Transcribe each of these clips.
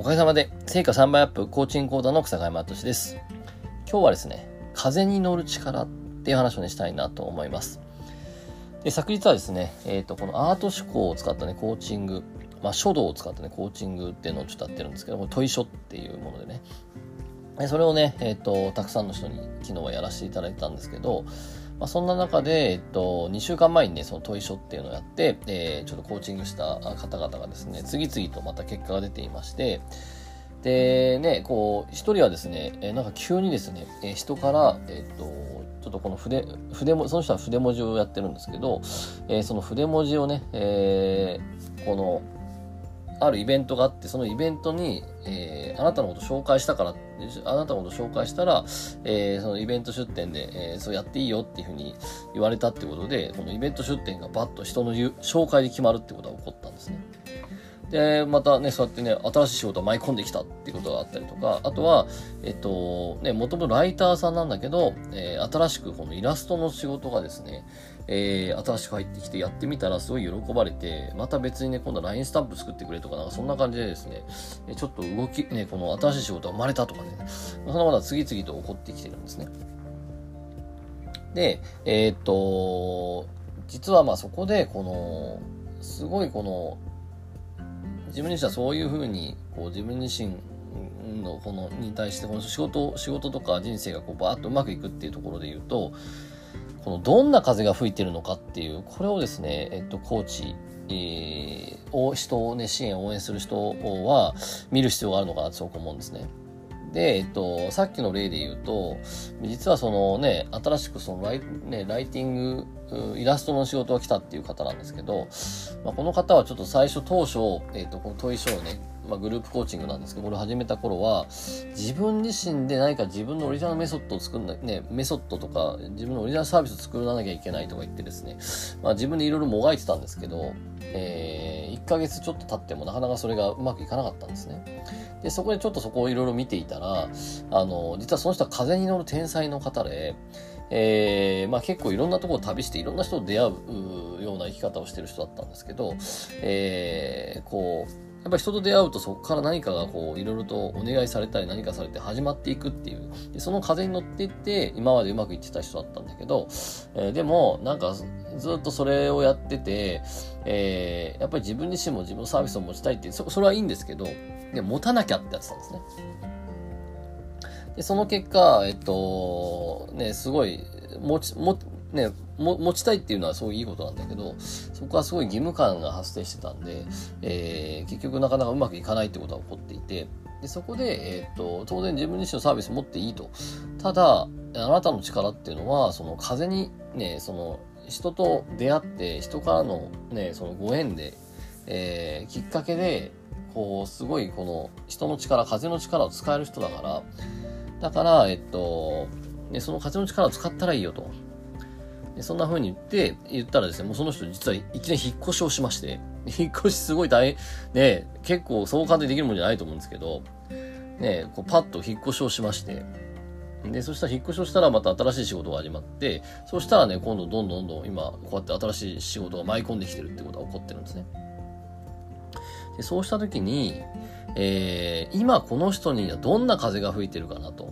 おかげさまで、成果3倍アップコーチング講座の草山敏です。今日はですね、風に乗る力っていう話をね、したいなと思います。で、昨日はですね、えっ、ー、と、このアート思考を使ったね、コーチング、まあ、書道を使ったね、コーチングっていうのをちょっとやってるんですけど、これ、問い書っていうものでね、それをね、えっ、ー、と、たくさんの人に昨日はやらせていただいたんですけど、まあ、そんな中で、えっと、2週間前にね、その問い書っていうのをやって、えー、ちょっとコーチングした方々がですね、次々とまた結果が出ていまして、で、ね、こう、一人はですね、えなんか急にですね、え人から、えっと、ちょっとこの筆、筆も、その人は筆文字をやってるんですけど、えその筆文字をね、えー、この、あるイベントがあって、そのイベントに、えー、あなたのこと紹介したから、あなたのこと紹介したら、えー、そのイベント出店で、えー、そうやっていいよっていうふうに言われたってことで、このイベント出店がバッと人の紹介で決まるってことが起こったんですね。で、またね、そうやってね、新しい仕事を舞い込んできたっていうことがあったりとか、あとは、えっと、ね、もともとライターさんなんだけど、えー、新しくこのイラストの仕事がですね、えー、新しく入ってきてやってみたらすごい喜ばれて、また別にね、今度は LINE スタンプ作ってくれとか、なんかそんな感じでですね、ちょっと動き、ね、この新しい仕事が生まれたとかね、そんなことが次々と起こってきてるんですね。で、えー、っと、実はまあそこで、この、すごいこの、自分自身はそういうふうにこう自分自身のこのに対してこの仕事仕事とか人生がこうバーッとうまくいくっていうところで言うとこのどんな風が吹いてるのかっていうこれをですね、えっと、コーチ、えー、人をね支援応援する人は見る必要があるのかなとそう思うんですね。で、えっと、さっきの例で言うと、実はそのね、新しくそのライ,、ね、ライティング、イラストの仕事が来たっていう方なんですけど、まあ、この方はちょっと最初当初、えっと、この問い書をね、まあ、グループコーチングなんですけど、これ始めた頃は、自分自身で何か自分のオリジナルメソッドを作んな、ね、メソッドとか、自分のオリジナルサービスを作らなきゃいけないとか言ってですね、まあ、自分でいろいろもがいてたんですけど、えー、1ヶ月ちょっと経ってもなかなかそれがうまくいかなかったんですね。で、そこでちょっとそこをいろいろ見ていたら、あの、実はその人は風に乗る天才の方で、えー、まあ結構いろんなところを旅していろんな人と出会うような生き方をしてる人だったんですけど、えー、こう、やっぱ人と出会うとそこから何かがこういろいろとお願いされたり何かされて始まっていくっていうでその風に乗っていって今までうまくいってた人だったんだけど、えー、でもなんかずっとそれをやってて、えー、やっぱり自分自身も自分のサービスを持ちたいってそそれはいいんですけどで持たなきゃってやってたんですね。でその結果、えっと、ね、すごい、持ち、も、ね、も持ちたいっていうのはすごいいいことなんだけど、そこはすごい義務感が発生してたんで、えー、結局なかなかうまくいかないってことが起こっていて、でそこで、えー、っと、当然自分自身のサービス持っていいと。ただ、あなたの力っていうのは、その風にね、その人と出会って、人からのね、そのご縁で、えー、きっかけで、こう、すごいこの人の力、風の力を使える人だから、だから、えっと、ね、その風の力を使ったらいいよと。そんな風に言って、言ったらですね、もうその人実はいきなり引っ越しをしまして、引っ越しすごい大変、ね、結構そう簡単にできるもんじゃないと思うんですけど、ね、こうパッと引っ越しをしまして、で、そしたら引っ越しをしたらまた新しい仕事が始まって、そしたらね、今度どんどんどんどん今、こうやって新しい仕事が舞い込んできてるってことが起こってるんですね。でそうした時に、えー、今この人にはどんな風が吹いてるかなと。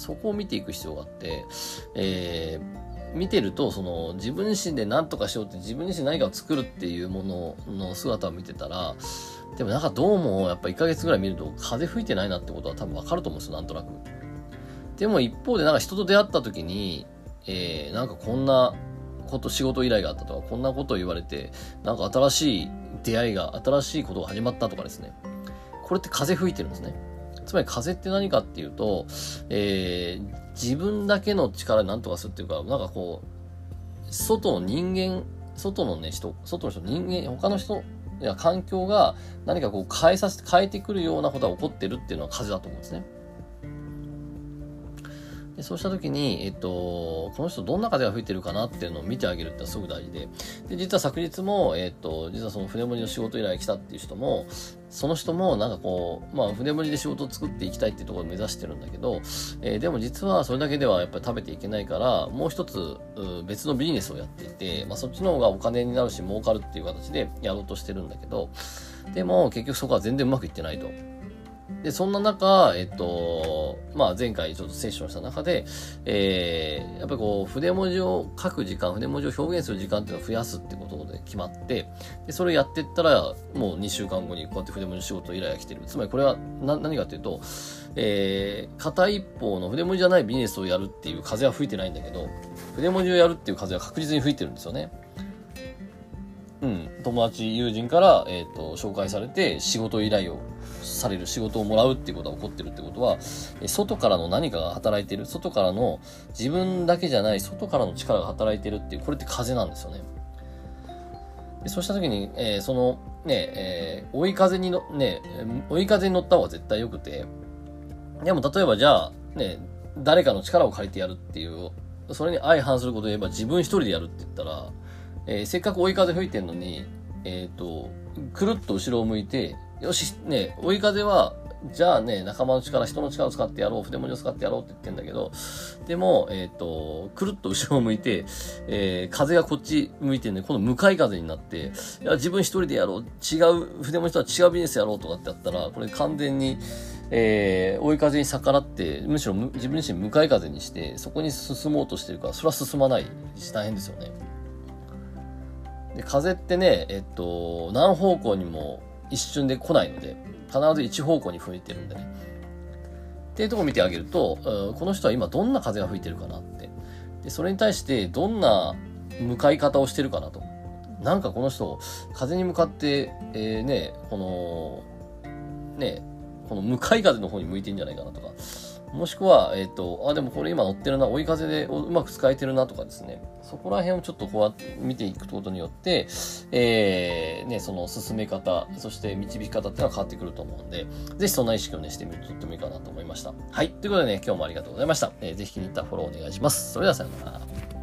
そこを見ていく必要があって、えー見てると、その自分自身で何とかしようって自分自身何かを作るっていうものの姿を見てたら、でもなんかどうもやっぱ1ヶ月ぐらい見ると風吹いてないなってことは多分わかると思うんですよ、なんとなく。でも一方でなんか人と出会った時に、えー、なんかこんなこと、仕事依頼があったとか、こんなことを言われて、なんか新しい出会いが、新しいことが始まったとかですね。これって風吹いてるんですね。つまり風って何かっていうと、えー、自分だけの力で何とかするっていうか、なんかこう、外の人間、外のね、人、外の人、人間、他の人や環境が何かこう変えさせて、変えてくるようなことが起こってるっていうのは風だと思うんですね。でそうした時に、えっと、この人どんな風が吹いてるかなっていうのを見てあげるってすごく大事で、で、実は昨日も、えっと、実はその船盛りの仕事依頼来たっていう人も、その人もなんかこう、まあ船盛りで仕事を作っていきたいっていうところを目指してるんだけど、えー、でも実はそれだけではやっぱり食べていけないから、もう一つ別のビジネスをやっていて、まあそっちの方がお金になるし儲かるっていう形でやろうとしてるんだけど、でも、結局そこは全然うまくいってないと。で、そんな中、えっと、まあ、前回ちょっとセッションした中で、えー、やっぱりこう、筆文字を書く時間、筆文字を表現する時間っていうのを増やすってことで決まって、で、それをやってったら、もう2週間後にこうやって筆文字仕事依頼が来てる。つまりこれはな何かっていうと、えー、片一方の筆文字じゃないビジネスをやるっていう風は吹いてないんだけど、筆文字をやるっていう風は確実に吹いてるんですよね。うん、友達、友人から、えっ、ー、と、紹介されて仕事依頼をされる、仕事をもらうっていうことが起こってるってことは、外からの何かが働いてる、外からの自分だけじゃない外からの力が働いてるっていう、これって風なんですよね。でそうした時に、えー、その、ね、えー、追い風にの、ね、追い風に乗った方が絶対良くて、でも例えばじゃあ、ね、誰かの力を借りてやるっていう、それに相反することを言えば自分一人でやるって言ったら、えー、せっかく追い風吹いてんのに、えっ、ー、と、くるっと後ろを向いて、よし、ね、追い風は、じゃあね、仲間の力、人の力を使ってやろう、筆文字を使ってやろうって言ってんだけど、でも、えっ、ー、と、くるっと後ろを向いて、えー、風がこっち向いてるんで、この向かい風になって、いや、自分一人でやろう、違う、筆文字とは違うビジネスやろうとかってやったら、これ完全に、えー、追い風に逆らって、むしろ自分自身向かい風にして、そこに進もうとしてるから、それは進まない。し大変ですよね。で、風ってね、えっと、何方向にも一瞬で来ないので、必ず一方向に吹いてるんでね。っていうとこ見てあげると、この人は今どんな風が吹いてるかなって。で、それに対してどんな向かい方をしてるかなと。なんかこの人、風に向かって、えー、ね、この、ね、この向かい風の方に向いてんじゃないかなとか。もしくは、えっ、ー、と、あ、でもこれ今乗ってるな、追い風でうまく使えてるなとかですね。そこら辺をちょっとこうやって見ていくことによって、えー、ね、その進め方、そして導き方っていうのは変わってくると思うんで、ぜひそんな意識をね、してみるととってもいいかなと思いました。はい。ということでね、今日もありがとうございました。えー、ぜひ気に入ったフォローお願いします。それではさようなら。